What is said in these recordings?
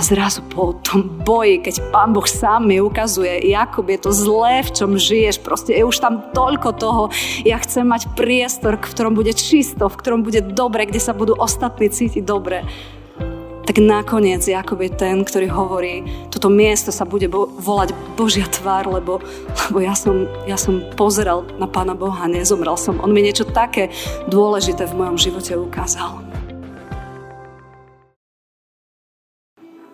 A zrazu po tom boji, keď Pán Boh sám mi ukazuje, Jakub, je to zlé, v čom žiješ, proste je už tam toľko toho. Ja chcem mať priestor, v ktorom bude čisto, v ktorom bude dobre, kde sa budú ostatní cítiť dobre tak nakoniec Jakob je ten, ktorý hovorí, toto miesto sa bude bo- volať Božia tvár, lebo, lebo ja, som, ja som pozeral na Pána Boha, nezomrel som. On mi niečo také dôležité v mojom živote ukázal.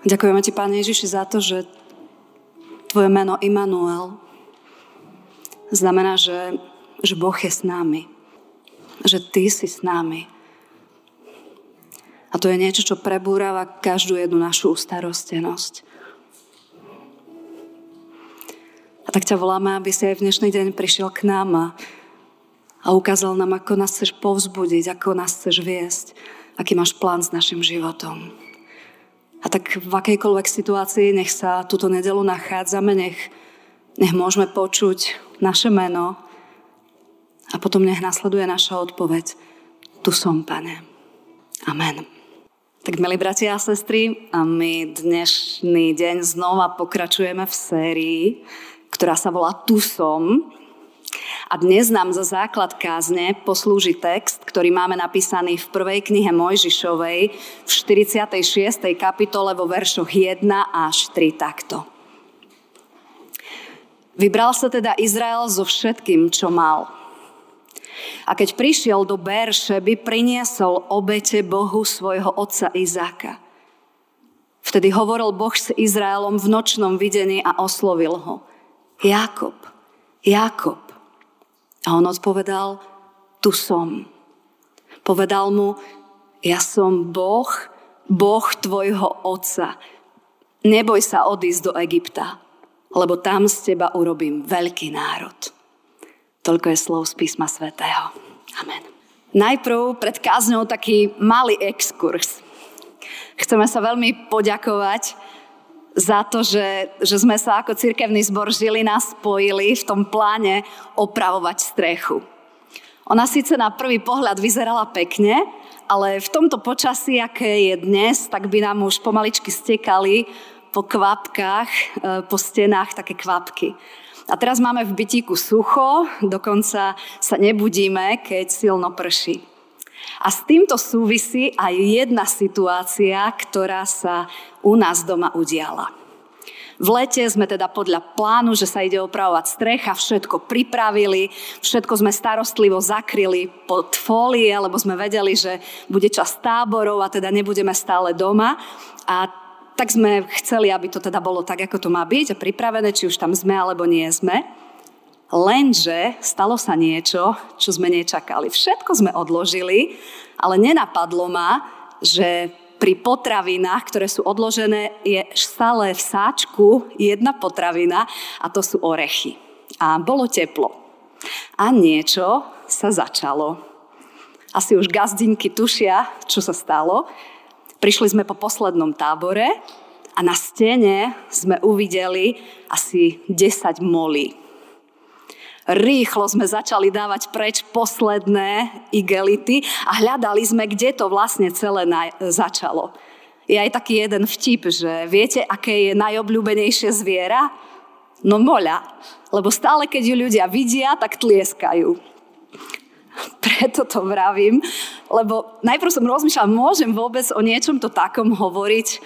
Ďakujeme ti, Pán Ježiši, za to, že tvoje meno Immanuel znamená, že, že Boh je s nami. Že ty si s nami a to je niečo, čo prebúrava každú jednu našu ustarostenosť. A tak ťa voláme, aby si aj v dnešný deň prišiel k nám a, a ukázal nám, ako nás chceš povzbudiť, ako nás chceš viesť, aký máš plán s našim životom. A tak v akejkoľvek situácii, nech sa túto nedelu nachádzame, nech, nech môžeme počuť naše meno a potom nech nasleduje naša odpoveď. Tu som, pane. Amen. Tak milí bratia a sestry, a my dnešný deň znova pokračujeme v sérii, ktorá sa volá Tu som. A dnes nám za základ kázne poslúži text, ktorý máme napísaný v prvej knihe Mojžišovej v 46. kapitole vo veršoch 1 až 3 takto. Vybral sa teda Izrael so všetkým, čo mal – a keď prišiel do Beršeby, priniesol obete Bohu svojho otca Izáka. Vtedy hovoril Boh s Izraelom v nočnom videní a oslovil ho. Jakob, Jakob. A on odpovedal, tu som. Povedal mu, ja som Boh, Boh tvojho otca. Neboj sa odísť do Egypta, lebo tam z teba urobím veľký národ. Toľko je slov z písma svätého. Amen. Najprv pred kázňou taký malý exkurs. Chceme sa veľmi poďakovať za to, že, že sme sa ako cirkevný zbor Žilina spojili v tom pláne opravovať strechu. Ona síce na prvý pohľad vyzerala pekne, ale v tomto počasí, aké je dnes, tak by nám už pomaličky stekali po kvapkách, e, po stenách také kvapky. A teraz máme v bytíku sucho, dokonca sa nebudíme, keď silno prší. A s týmto súvisí aj jedna situácia, ktorá sa u nás doma udiala. V lete sme teda podľa plánu, že sa ide opravovať strecha, všetko pripravili, všetko sme starostlivo zakryli pod fólie, lebo sme vedeli, že bude čas táborov a teda nebudeme stále doma. A tak sme chceli, aby to teda bolo tak, ako to má byť a pripravené, či už tam sme alebo nie sme. Lenže stalo sa niečo, čo sme nečakali. Všetko sme odložili, ale nenapadlo ma, že pri potravinách, ktoré sú odložené, je stále v sáčku jedna potravina a to sú orechy. A bolo teplo. A niečo sa začalo. Asi už gazdinky tušia, čo sa stalo. Prišli sme po poslednom tábore a na stene sme uvideli asi 10 molí. Rýchlo sme začali dávať preč posledné igelity a hľadali sme, kde to vlastne celé začalo. Je aj taký jeden vtip, že viete, aké je najobľúbenejšie zviera? No moľa. Lebo stále, keď ju ľudia vidia, tak tlieskajú. Preto to vravím, lebo najprv som rozmýšľala, môžem vôbec o niečom to takom hovoriť eh,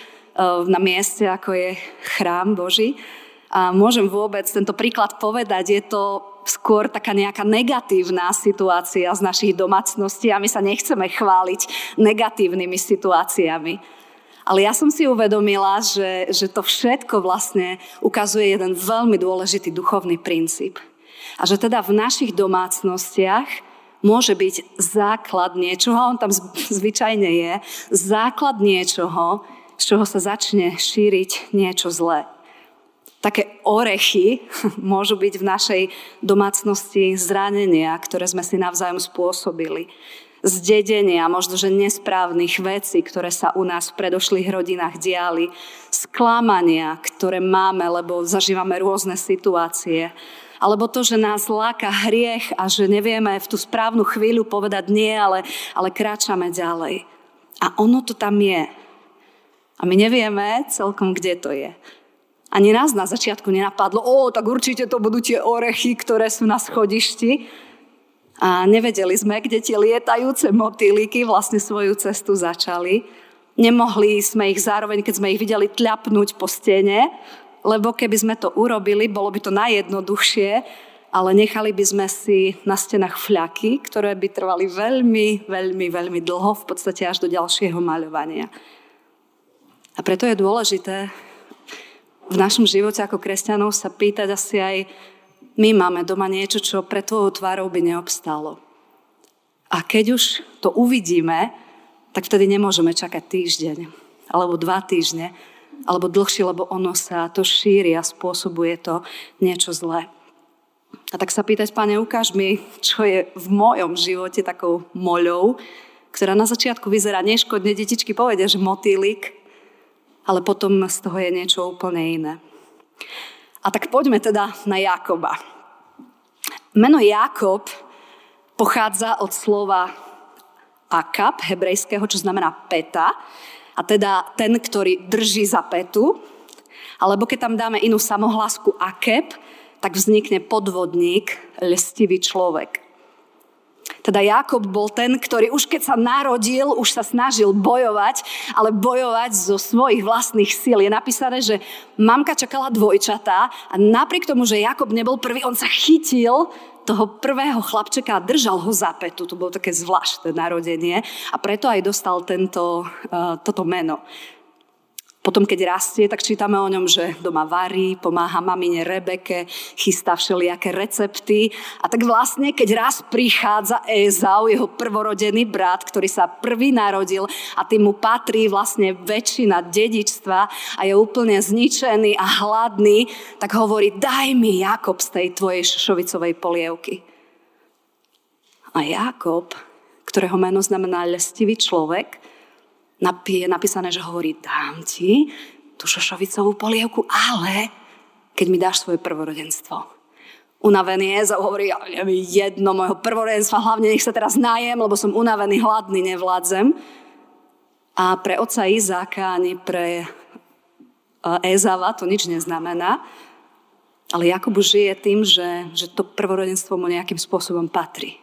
na mieste, ako je chrám Boží. A môžem vôbec tento príklad povedať, je to skôr taká nejaká negatívna situácia z našich domácností a my sa nechceme chváliť negatívnymi situáciami. Ale ja som si uvedomila, že, že to všetko vlastne ukazuje jeden veľmi dôležitý duchovný princíp. A že teda v našich domácnostiach môže byť základ niečoho, on tam zvyčajne je, základ niečoho, z čoho sa začne šíriť niečo zlé. Také orechy môžu byť v našej domácnosti zranenia, ktoré sme si navzájom spôsobili. Zdedenia, možno, že nesprávnych vecí, ktoré sa u nás v predošlých rodinách diali. Sklamania, ktoré máme, lebo zažívame rôzne situácie alebo to, že nás láka hriech a že nevieme v tú správnu chvíľu povedať nie, ale, ale kráčame ďalej. A ono to tam je. A my nevieme celkom, kde to je. Ani nás na začiatku nenapadlo, o, tak určite to budú tie orechy, ktoré sú na schodišti. A nevedeli sme, kde tie lietajúce motýliky vlastne svoju cestu začali. Nemohli sme ich zároveň, keď sme ich videli tľapnúť po stene, lebo keby sme to urobili, bolo by to najjednoduchšie, ale nechali by sme si na stenách fľaky, ktoré by trvali veľmi, veľmi, veľmi dlho, v podstate až do ďalšieho maľovania. A preto je dôležité v našom živote ako kresťanov sa pýtať asi aj my máme doma niečo, čo pre tvojou tvárou by neobstalo. A keď už to uvidíme, tak vtedy nemôžeme čakať týždeň, alebo dva týždne, alebo dlhšie, lebo ono sa to šíri a spôsobuje to niečo zlé. A tak sa pýtať, pane, ukáž mi, čo je v mojom živote takou moľou, ktorá na začiatku vyzerá neškodne, detičky povedia, že motýlik, ale potom z toho je niečo úplne iné. A tak poďme teda na Jakoba. Meno Jakob pochádza od slova akab, hebrejského, čo znamená peta, a teda ten, ktorý drží za petu, alebo keď tam dáme inú samohlásku akeb, tak vznikne podvodník, lestivý človek. Teda Jakob bol ten, ktorý už keď sa narodil, už sa snažil bojovať, ale bojovať zo svojich vlastných síl. Je napísané, že mamka čakala dvojčatá a napriek tomu, že Jakob nebol prvý, on sa chytil toho prvého chlapčeka a držal ho za petu. To bolo také zvláštne narodenie a preto aj dostal tento, uh, toto meno. Potom, keď rastie, tak čítame o ňom, že doma varí, pomáha mamine Rebeke, chystá všelijaké recepty. A tak vlastne, keď raz prichádza Ezau, jeho prvorodený brat, ktorý sa prvý narodil a tým mu patrí vlastne väčšina dedičstva a je úplne zničený a hladný, tak hovorí, daj mi Jakob z tej tvojej šošovicovej polievky. A Jakob, ktorého meno znamená lestivý človek, je napísané, že hovorí, dám ti tú šošovicovú polievku, ale keď mi dáš svoje prvorodenstvo. Unavený je, hovorí, ja mi jedno mojho prvorodenstva, hlavne nech sa teraz najem, lebo som unavený, hladný, nevládzem. A pre otca Izáka ani pre Ezava to nič neznamená. Ale Jakub žije tým, že, že to prvorodenstvo mu nejakým spôsobom patrí.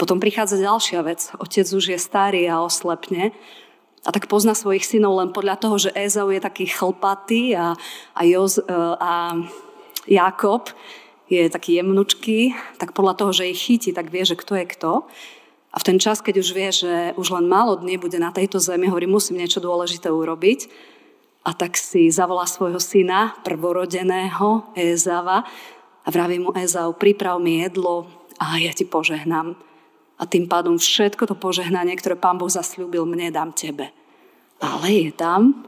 Potom prichádza ďalšia vec. Otec už je starý a oslepne a tak pozná svojich synov len podľa toho, že Ezau je taký chlpatý a, a, Joz, e, a Jakob je taký jemnučký, tak podľa toho, že ich chytí, tak vie, že kto je kto. A v ten čas, keď už vie, že už len málo dní bude na tejto zemi, hovorí, musím niečo dôležité urobiť. A tak si zavolá svojho syna, prvorodeného Ezava a vraví mu Ezau, priprav mi jedlo a ja ti požehnám a tým pádom všetko to požehnanie, ktoré Pán Boh zasľúbil mne, dám tebe. Ale je tam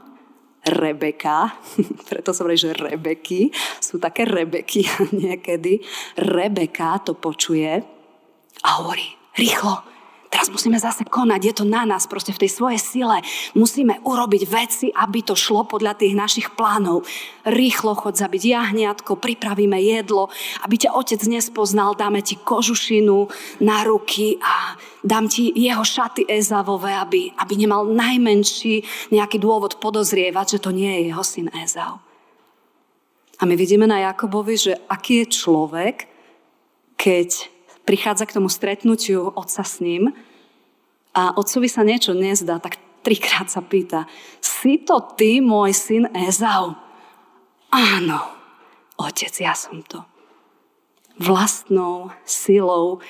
Rebeka, preto som hovoril, že Rebeky, sú také Rebeky niekedy. Rebeka to počuje a hovorí, rýchlo, Teraz musíme zase konať, je to na nás, proste v tej svojej sile. Musíme urobiť veci, aby to šlo podľa tých našich plánov. Rýchlo chod zabiť jahniatko, pripravíme jedlo, aby ťa otec nespoznal, dáme ti kožušinu na ruky a dám ti jeho šaty Ezavové, aby, aby nemal najmenší nejaký dôvod podozrievať, že to nie je jeho syn Ezav. A my vidíme na Jakobovi, že aký je človek, keď prichádza k tomu stretnutiu otca s ním a otcovi sa niečo nezdá, tak trikrát sa pýta, si to ty, môj syn Ezau? Áno, otec, ja som to. Vlastnou silou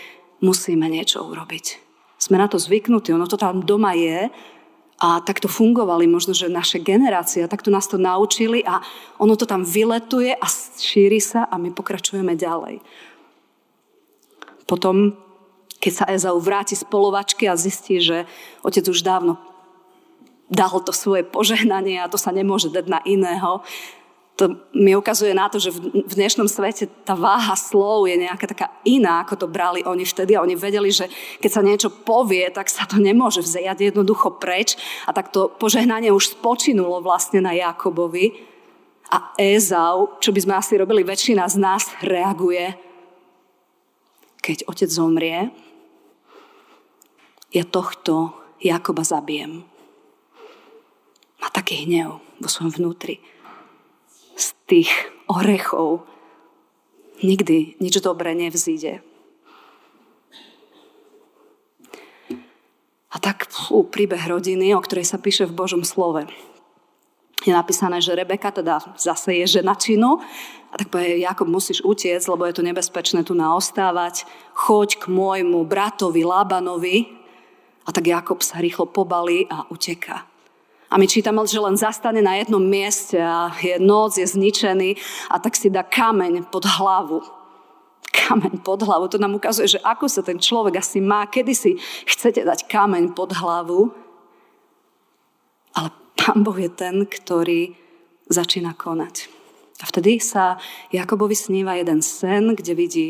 musíme niečo urobiť. Sme na to zvyknutí, ono to tam doma je a takto fungovali možno, že naše generácie, takto nás to naučili a ono to tam vyletuje a šíri sa a my pokračujeme ďalej. Potom, keď sa Ezau vráti z polovačky a zistí, že otec už dávno dal to svoje požehnanie a to sa nemôže dať na iného, to mi ukazuje na to, že v dnešnom svete tá váha slov je nejaká taká iná, ako to brali oni vtedy. A oni vedeli, že keď sa niečo povie, tak sa to nemôže vzejať jednoducho preč. A tak to požehnanie už spočinulo vlastne na Jakobovi. A Ezau, čo by sme asi robili väčšina z nás, reaguje. Keď otec zomrie, ja tohto Jakoba zabijem. má taký hnev vo svojom vnútri. Z tých orechov nikdy nič dobré nevzíde. A tak fú, príbeh rodiny, o ktorej sa píše v Božom slove. Je napísané, že Rebeka teda zase je žena činu a tak povie, Jakob, musíš utiecť, lebo je to nebezpečné tu naostávať. Choď k môjmu bratovi Lábanovi. A tak Jakob sa rýchlo pobalí a uteká. A my čítame, že len zastane na jednom mieste a je noc, je zničený a tak si dá kameň pod hlavu. Kameň pod hlavu. To nám ukazuje, že ako sa ten človek asi má, kedy si chcete dať kameň pod hlavu. Ale Pán Boh je ten, ktorý začína konať. A vtedy sa Jakobovi sníva jeden sen, kde vidí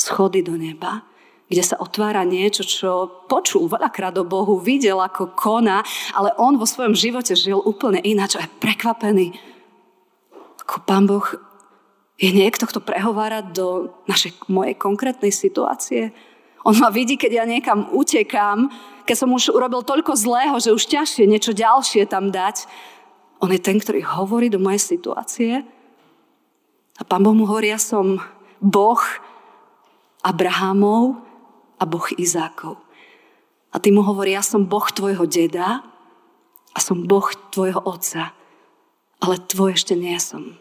schody do neba kde sa otvára niečo, čo počul veľakrát o Bohu, videl ako kona, ale on vo svojom živote žil úplne ináč a je prekvapený. Ako pán Boh je niekto, kto prehovára do našej, mojej konkrétnej situácie. On ma vidí, keď ja niekam utekám, keď som už urobil toľko zlého, že už ťažšie niečo ďalšie tam dať. On je ten, ktorý hovorí do mojej situácie. A pán Boh mu hovorí, ja som Boh Abrahamov, a Boh Izákov. A ty mu hovorí, ja som Boh tvojho deda a som Boh tvojho otca, ale tvoj ešte nie som.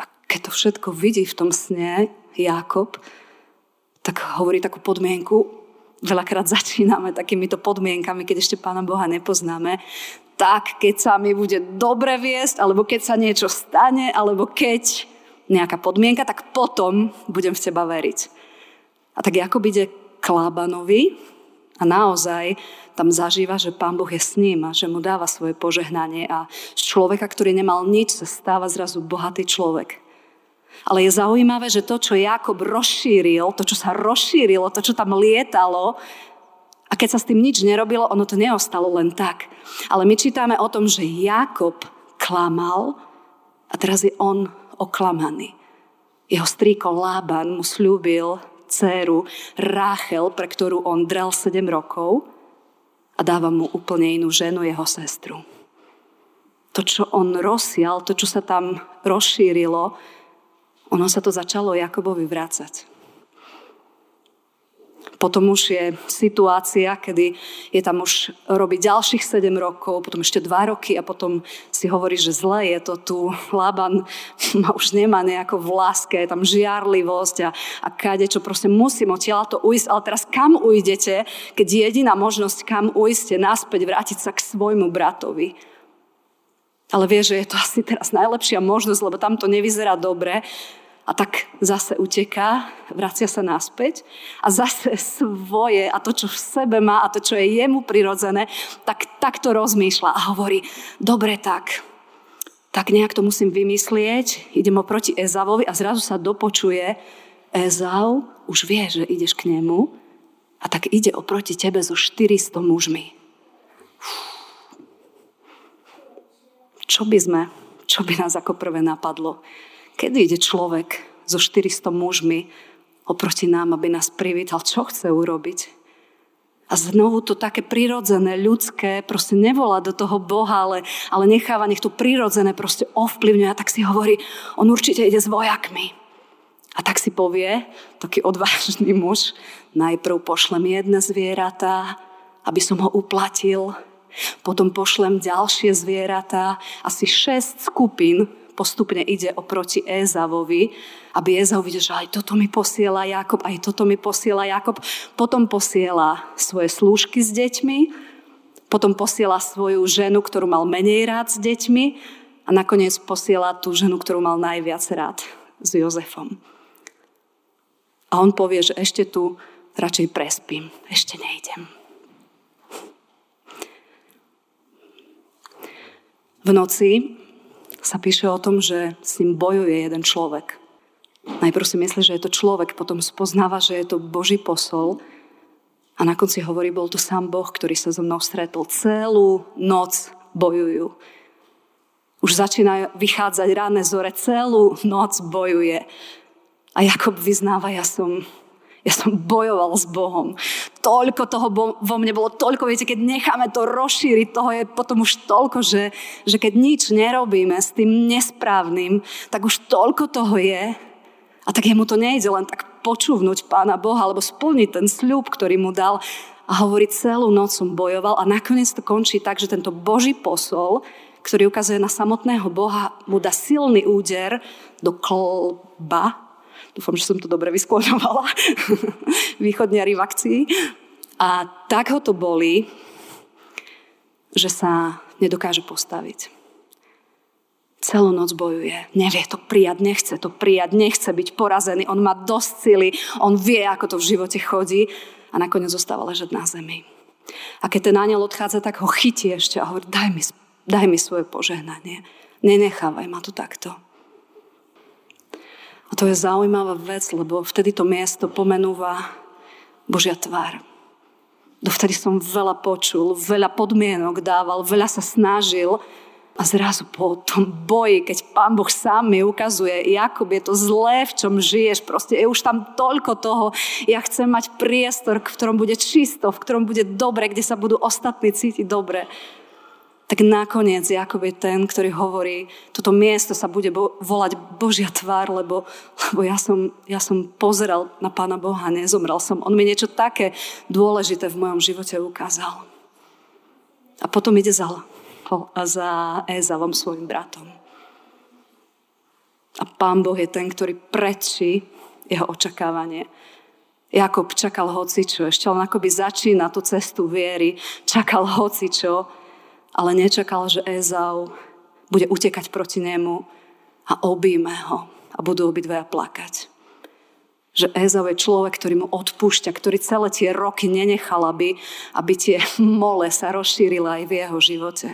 A keď to všetko vidí v tom sne Jakob, tak hovorí takú podmienku, veľakrát začíname takýmito podmienkami, keď ešte Pána Boha nepoznáme, tak keď sa mi bude dobre viesť, alebo keď sa niečo stane, alebo keď nejaká podmienka, tak potom budem v teba veriť. A tak Jakob ide k Lábanovi a naozaj tam zažíva, že pán Boh je s ním a že mu dáva svoje požehnanie a z človeka, ktorý nemal nič, sa stáva zrazu bohatý človek. Ale je zaujímavé, že to, čo Jakob rozšíril, to, čo sa rozšírilo, to, čo tam lietalo, a keď sa s tým nič nerobilo, ono to neostalo len tak. Ale my čítame o tom, že Jakob klamal a teraz je on oklamaný. Jeho strýko Lában mu slúbil dceru Ráchel, pre ktorú on drel 7 rokov a dáva mu úplne inú ženu, jeho sestru. To, čo on rozsial, to, čo sa tam rozšírilo, ono sa to začalo Jakobovi vrácať. Potom už je situácia, kedy je tam už robí ďalších 7 rokov, potom ešte 2 roky a potom si hovorí, že zle je to tu. Laban ma už nemá nejako v láske, je tam žiarlivosť a, a kade, čo proste musím odtiaľ to ujsť. Ale teraz kam ujdete, keď jediná možnosť, kam ujsť je naspäť vrátiť sa k svojmu bratovi. Ale vie, že je to asi teraz najlepšia možnosť, lebo tam to nevyzerá dobre a tak zase uteká, vracia sa naspäť a zase svoje a to, čo v sebe má a to, čo je jemu prirodzené, tak takto rozmýšľa a hovorí, dobre tak, tak nejak to musím vymyslieť, idem oproti Ezavovi a zrazu sa dopočuje, Ezav už vie, že ideš k nemu a tak ide oproti tebe so 400 mužmi. Čo by sme, čo by nás ako prvé napadlo? Kedy ide človek so 400 mužmi oproti nám, aby nás privítal, čo chce urobiť? A znovu to také prirodzené, ľudské, proste nevolá do toho Boha, ale, ale necháva, nech to prirodzené proste ovplyvňuje. A tak si hovorí, on určite ide s vojakmi. A tak si povie, taký odvážny muž, najprv pošlem jedné zvieratá, aby som ho uplatil, potom pošlem ďalšie zvieratá, asi šest skupín, postupne ide oproti Ézavovi, aby Ézav videl, že aj toto mi posiela Jakob, aj toto mi posiela Jakob. Potom posiela svoje slúžky s deťmi, potom posiela svoju ženu, ktorú mal menej rád s deťmi a nakoniec posiela tú ženu, ktorú mal najviac rád s Jozefom. A on povie, že ešte tu radšej prespím, ešte nejdem. V noci sa píše o tom, že s ním bojuje jeden človek. Najprv si myslí, že je to človek, potom spoznáva, že je to Boží posol a na konci hovorí, bol to sám Boh, ktorý sa so mnou stretol. Celú noc bojujú. Už začína vychádzať ráne zore, celú noc bojuje. A Jakob vyznáva, ja som, Ja som bojoval s Bohom. Toľko toho vo mne bolo, toľko, viete, keď necháme to rozšíriť, toho je potom už toľko, že, že keď nič nerobíme s tým nesprávnym, tak už toľko toho je. A tak jemu to nejde len tak počúvnuť Pána Boha, alebo splniť ten sľub, ktorý mu dal. A hovorí, celú noc som bojoval a nakoniec to končí tak, že tento Boží posol, ktorý ukazuje na samotného Boha, mu dá silný úder do klba, Dúfam, že som to dobre vyskloňovala. Východniari v akcii. A tak ho to boli, že sa nedokáže postaviť. Celú noc bojuje. Nevie to prijať, nechce to prijať, nechce byť porazený. On má dosť sily, on vie, ako to v živote chodí a nakoniec zostáva ležať na zemi. A keď ten aniel odchádza, tak ho chytí ešte a hovorí, daj mi, daj mi svoje požehnanie. Nenechávaj ma tu takto. A to je zaujímavá vec, lebo vtedy to miesto pomenúva Božia tvár. Dovtedy som veľa počul, veľa podmienok dával, veľa sa snažil a zrazu po tom boji, keď Pán Boh sám mi ukazuje, Jakub, je to zlé, v čom žiješ, proste je už tam toľko toho, ja chcem mať priestor, v ktorom bude čisto, v ktorom bude dobre, kde sa budú ostatní cítiť dobre tak nakoniec Jakob je ten, ktorý hovorí, toto miesto sa bude bo- volať Božia tvár, lebo, lebo ja, som, ja som pozeral na Pána Boha, nezomrel som. On mi niečo také dôležité v mojom živote ukázal. A potom ide za, za Ezavom, svojim bratom. A Pán Boh je ten, ktorý prečí jeho očakávanie. Jakob čakal hocičo, ešte len akoby začína tú cestu viery, čakal hocičo, ale nečakal, že Ezau bude utekať proti nemu a objíme ho a budú obidvaja plakať. Že Ezau je človek, ktorý mu odpúšťa, ktorý celé tie roky nenechal, aby, aby tie mole sa rozšírila aj v jeho živote.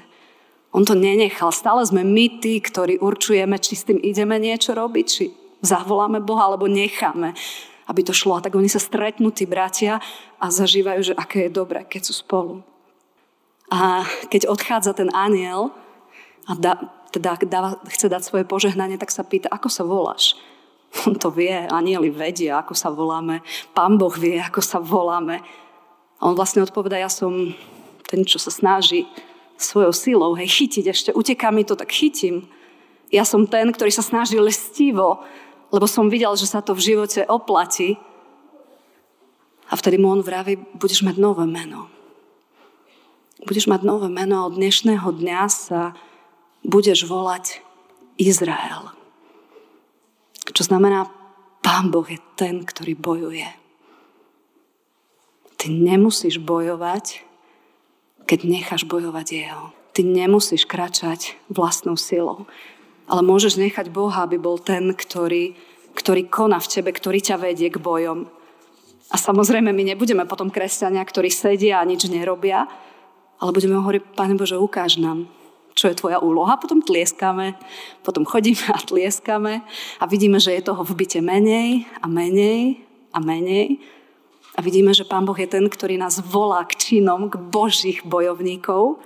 On to nenechal. Stále sme my tí, ktorí určujeme, či s tým ideme niečo robiť, či zavoláme Boha, alebo necháme, aby to šlo. A tak oni sa stretnú, tí bratia, a zažívajú, že aké je dobré, keď sú spolu. A keď odchádza ten aniel a da, teda dáva, chce dať svoje požehnanie, tak sa pýta, ako sa voláš? On to vie, anieli vedia, ako sa voláme. Pán Boh vie, ako sa voláme. A on vlastne odpoveda, ja som ten, čo sa snaží svojou silou, hej, chytiť ešte, uteká mi to, tak chytím. Ja som ten, ktorý sa snaží lestivo, lebo som videl, že sa to v živote oplatí. A vtedy mu on vraví, budeš mať nové meno budeš mať nové meno a od dnešného dňa sa budeš volať Izrael. Čo znamená, Pán Boh je ten, ktorý bojuje. Ty nemusíš bojovať, keď necháš bojovať Jeho. Ty nemusíš kračať vlastnou silou, ale môžeš nechať Boha, aby bol ten, ktorý, ktorý koná v tebe, ktorý ťa vedie k bojom. A samozrejme, my nebudeme potom kresťania, ktorí sedia a nič nerobia, ale budeme hovoriť, Pane Bože, ukáž nám, čo je tvoja úloha. Potom tlieskame, potom chodíme a tlieskame a vidíme, že je toho v byte menej a menej a menej. A vidíme, že Pán Boh je ten, ktorý nás volá k činom, k Božích bojovníkov,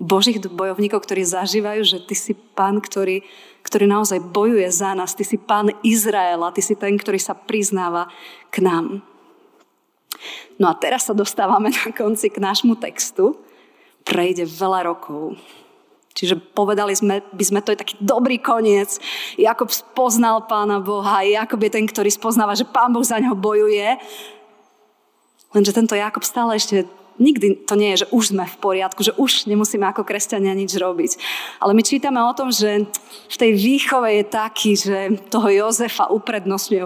Božích bojovníkov, ktorí zažívajú, že Ty si Pán, ktorý, ktorý naozaj bojuje za nás. Ty si Pán Izraela, Ty si ten, ktorý sa priznáva k nám. No a teraz sa dostávame na konci k nášmu textu prejde veľa rokov. Čiže povedali sme, by sme, to je taký dobrý koniec. Jakob spoznal Pána Boha, Jakob je ten, ktorý spoznáva, že Pán Boh za neho bojuje. Lenže tento Jakob stále ešte nikdy to nie je, že už sme v poriadku, že už nemusíme ako kresťania nič robiť. Ale my čítame o tom, že v tej výchove je taký, že toho Jozefa uprednostňuje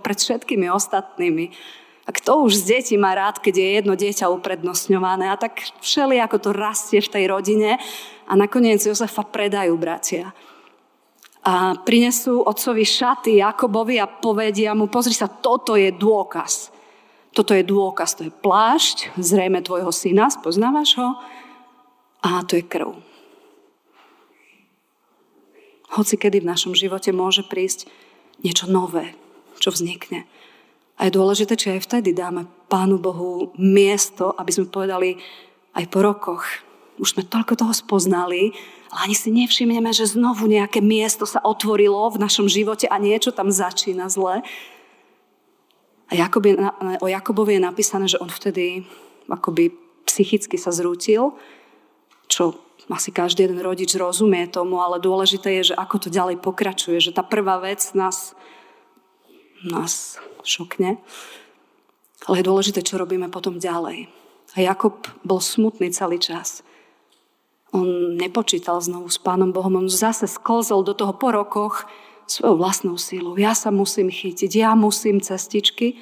pred všetkými ostatnými. A kto už z detí má rád, keď je jedno dieťa uprednostňované? A tak všeli, ako to rastie v tej rodine. A nakoniec Jozefa predajú bratia. A prinesú otcovi šaty Jakobovi a povedia mu, pozri sa, toto je dôkaz. Toto je dôkaz, to je plášť, zrejme tvojho syna, spoznávaš ho? A to je krv. Hoci kedy v našom živote môže prísť niečo nové, čo vznikne. A je dôležité, či aj vtedy dáme Pánu Bohu miesto, aby sme povedali aj po rokoch. Už sme toľko toho spoznali, ale ani si nevšimneme, že znovu nejaké miesto sa otvorilo v našom živote a niečo tam začína zle. A Jakob je, o Jakobovi je napísané, že on vtedy akoby psychicky sa zrútil, čo asi každý jeden rodič rozumie tomu, ale dôležité je, že ako to ďalej pokračuje, že tá prvá vec nás, nás šokne, ale je dôležité, čo robíme potom ďalej. A Jakob bol smutný celý čas. On nepočítal znovu s Pánom Bohom, on zase sklzol do toho po rokoch svojou vlastnou sílu. Ja sa musím chytiť, ja musím cestičky.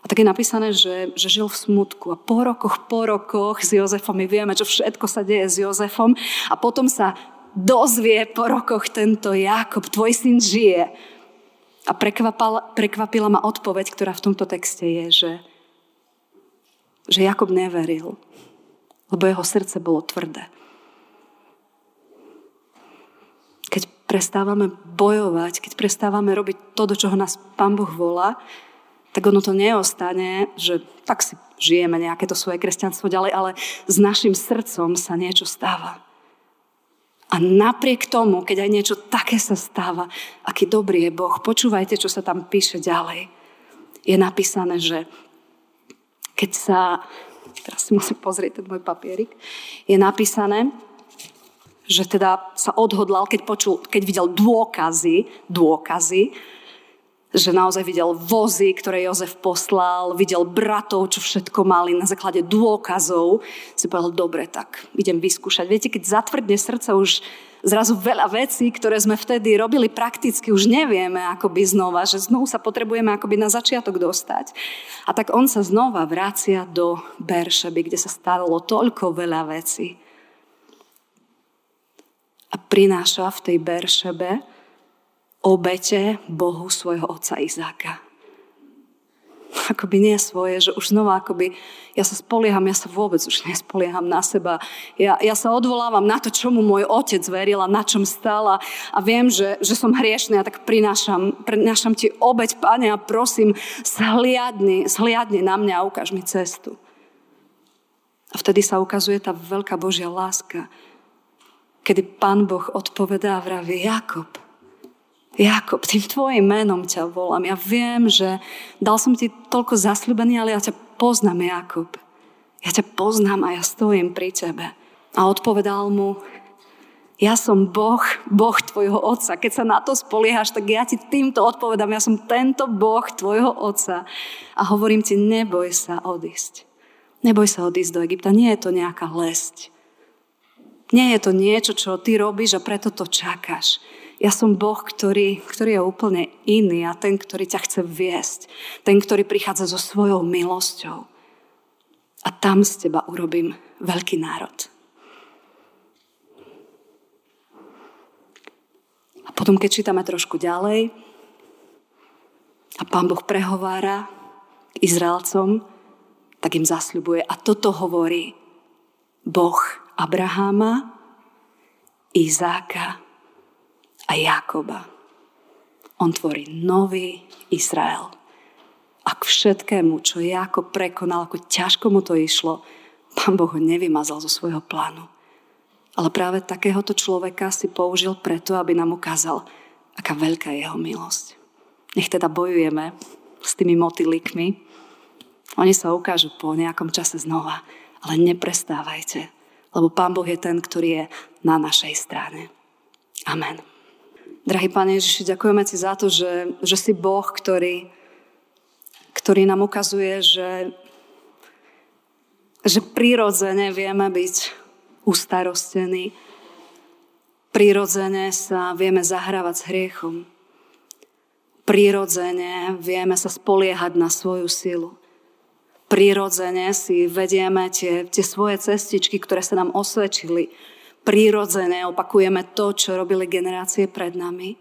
A tak je napísané, že, že žil v smutku. A po rokoch, po rokoch s Jozefom, my vieme, čo všetko sa deje s Jozefom. A potom sa dozvie po rokoch tento Jakob, tvoj syn žije. A prekvapila ma odpoveď, ktorá v tomto texte je, že, že Jakob neveril, lebo jeho srdce bolo tvrdé. Keď prestávame bojovať, keď prestávame robiť to, do čoho nás Pán Boh volá, tak ono to neostane, že tak si žijeme nejaké to svoje kresťanstvo ďalej, ale s našim srdcom sa niečo stáva. A napriek tomu, keď aj niečo také sa stáva, aký dobrý je Boh, počúvajte, čo sa tam píše ďalej. Je napísané, že keď sa, teraz si musím pozrieť ten môj papierik, je napísané, že teda sa odhodlal, keď, počul, keď videl dôkazy, dôkazy, že naozaj videl vozy, ktoré Jozef poslal, videl bratov, čo všetko mali na základe dôkazov, si povedal, dobre, tak idem vyskúšať. Viete, keď zatvrdne srdce už zrazu veľa vecí, ktoré sme vtedy robili prakticky, už nevieme akoby znova, že znovu sa potrebujeme akoby na začiatok dostať. A tak on sa znova vracia do Beršeby, kde sa stalo toľko veľa vecí. A prináša v tej Beršebe obete Bohu svojho otca Izáka. Akoby nie svoje, že už znova akoby ja sa spolieham, ja sa vôbec už nespolieham na seba. Ja, ja sa odvolávam na to, čo mu môj otec veril a na čom stála a viem, že, že som hriešný a tak prinášam, prinášam ti obeď, Pane, a prosím, zhliadni, zhliadni na mňa a ukáž mi cestu. A vtedy sa ukazuje tá veľká Božia láska, kedy Pán Boh odpovedá a vraví, Jakob, Jakob, tým tvojim menom ťa volám. Ja viem, že dal som ti toľko zasľubený, ale ja ťa poznám, Jakob. Ja ťa poznám a ja stojím pri tebe. A odpovedal mu, ja som Boh, Boh tvojho otca. Keď sa na to spoliehaš, tak ja ti týmto odpovedám, ja som tento Boh tvojho otca. A hovorím ti, neboj sa odísť. Neboj sa odísť do Egypta. Nie je to nejaká lesť. Nie je to niečo, čo ty robíš a preto to čakáš. Ja som Boh, ktorý, ktorý je úplne iný a ten, ktorý ťa chce viesť. Ten, ktorý prichádza so svojou milosťou. A tam z teba urobím veľký národ. A potom, keď čítame trošku ďalej, a pán Boh prehovára k Izraelcom, tak im zasľubuje. A toto hovorí Boh Abraháma, Izáka a Jakoba. On tvorí nový Izrael. A k všetkému, čo Jakob prekonal, ako ťažko mu to išlo, pán Boh ho nevymazal zo svojho plánu. Ale práve takéhoto človeka si použil preto, aby nám ukázal, aká veľká je jeho milosť. Nech teda bojujeme s tými motýlikmi. Oni sa ukážu po nejakom čase znova, ale neprestávajte, lebo Pán Boh je ten, ktorý je na našej strane. Amen. Drahý Pane Ježiši, ďakujeme Ti za to, že, že si Boh, ktorý, ktorý nám ukazuje, že, že prirodzene vieme byť ustarostení. Prirodzene sa vieme zahrávať s hriechom. Prirodzene vieme sa spoliehať na svoju silu. Prirodzene si vedieme tie, tie svoje cestičky, ktoré sa nám osvedčili prírodzené, opakujeme to, čo robili generácie pred nami.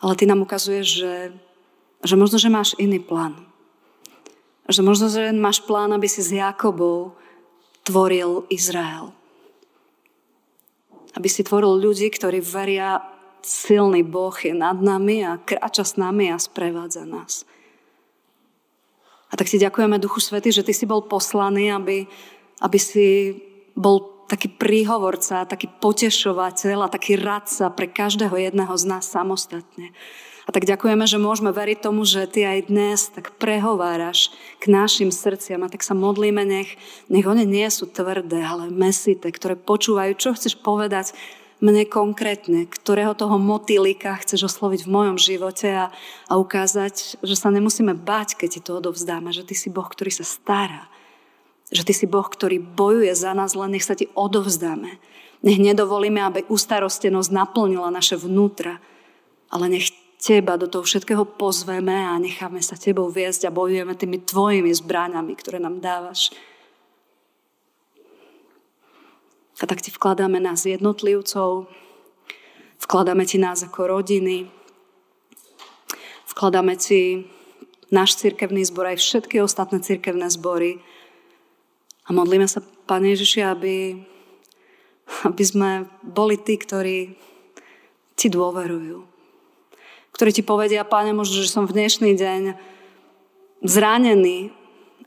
Ale ty nám ukazuješ, že, že možno, že máš iný plán. Že možno, že máš plán, aby si s Jakobou tvoril Izrael. Aby si tvoril ľudí, ktorí veria, silný Boh je nad nami a kráča s nami a sprevádza nás. A tak ti ďakujeme, Duchu Svety, že ty si bol poslaný, aby, aby si bol taký príhovorca, taký potešovateľ a taký radca pre každého jedného z nás samostatne. A tak ďakujeme, že môžeme veriť tomu, že Ty aj dnes tak prehováraš k našim srdciam a tak sa modlíme, nech, nech one nie sú tvrdé, ale mesité, ktoré počúvajú, čo chceš povedať mne konkrétne, ktorého toho motýlika chceš osloviť v mojom živote a, a ukázať, že sa nemusíme báť, keď ti to odovzdáme, že Ty si Boh, ktorý sa stará, že Ty si Boh, ktorý bojuje za nás, len nech sa Ti odovzdáme. Nech nedovolíme, aby ustarostenosť naplnila naše vnútra, ale nech teba do toho všetkého pozveme a necháme sa tebou viesť a bojujeme tými tvojimi zbraňami, ktoré nám dávaš. A tak ti vkladáme nás jednotlivcov, vkladáme ti nás ako rodiny, vkladáme ti náš cirkevný zbor, aj všetky ostatné cirkevné zbory. A modlíme sa, Pane Ježiši, aby, aby sme boli tí, ktorí ti dôverujú. Ktorí ti povedia, páne, možno, že som v dnešný deň zranený,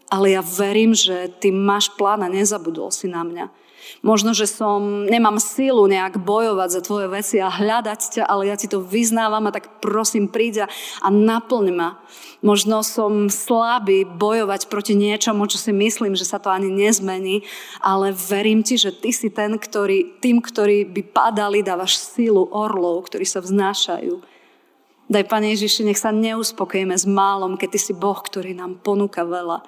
ale ja verím, že ty máš plán a nezabudol si na mňa. Možno, že som, nemám sílu nejak bojovať za tvoje veci a hľadať ťa, ale ja ti to vyznávam a tak prosím, príď a naplň ma. Možno som slabý bojovať proti niečomu, čo si myslím, že sa to ani nezmení, ale verím ti, že ty si ten, ktorý, tým, ktorí by padali, dávaš sílu orlov, ktorí sa vznášajú. Daj, Pane Ježiši, nech sa neuspokojíme s málom, keď Ty si Boh, ktorý nám ponúka veľa.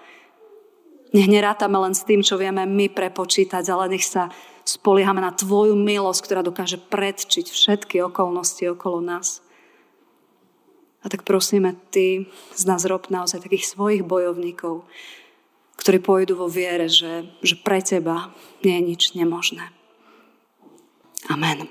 Nech nerátame len s tým, čo vieme my prepočítať, ale nech sa spoliehame na Tvoju milosť, ktorá dokáže predčiť všetky okolnosti okolo nás. A tak prosíme, Ty z nás rob naozaj takých svojich bojovníkov, ktorí pôjdu vo viere, že, že pre Teba nie je nič nemožné. Amen.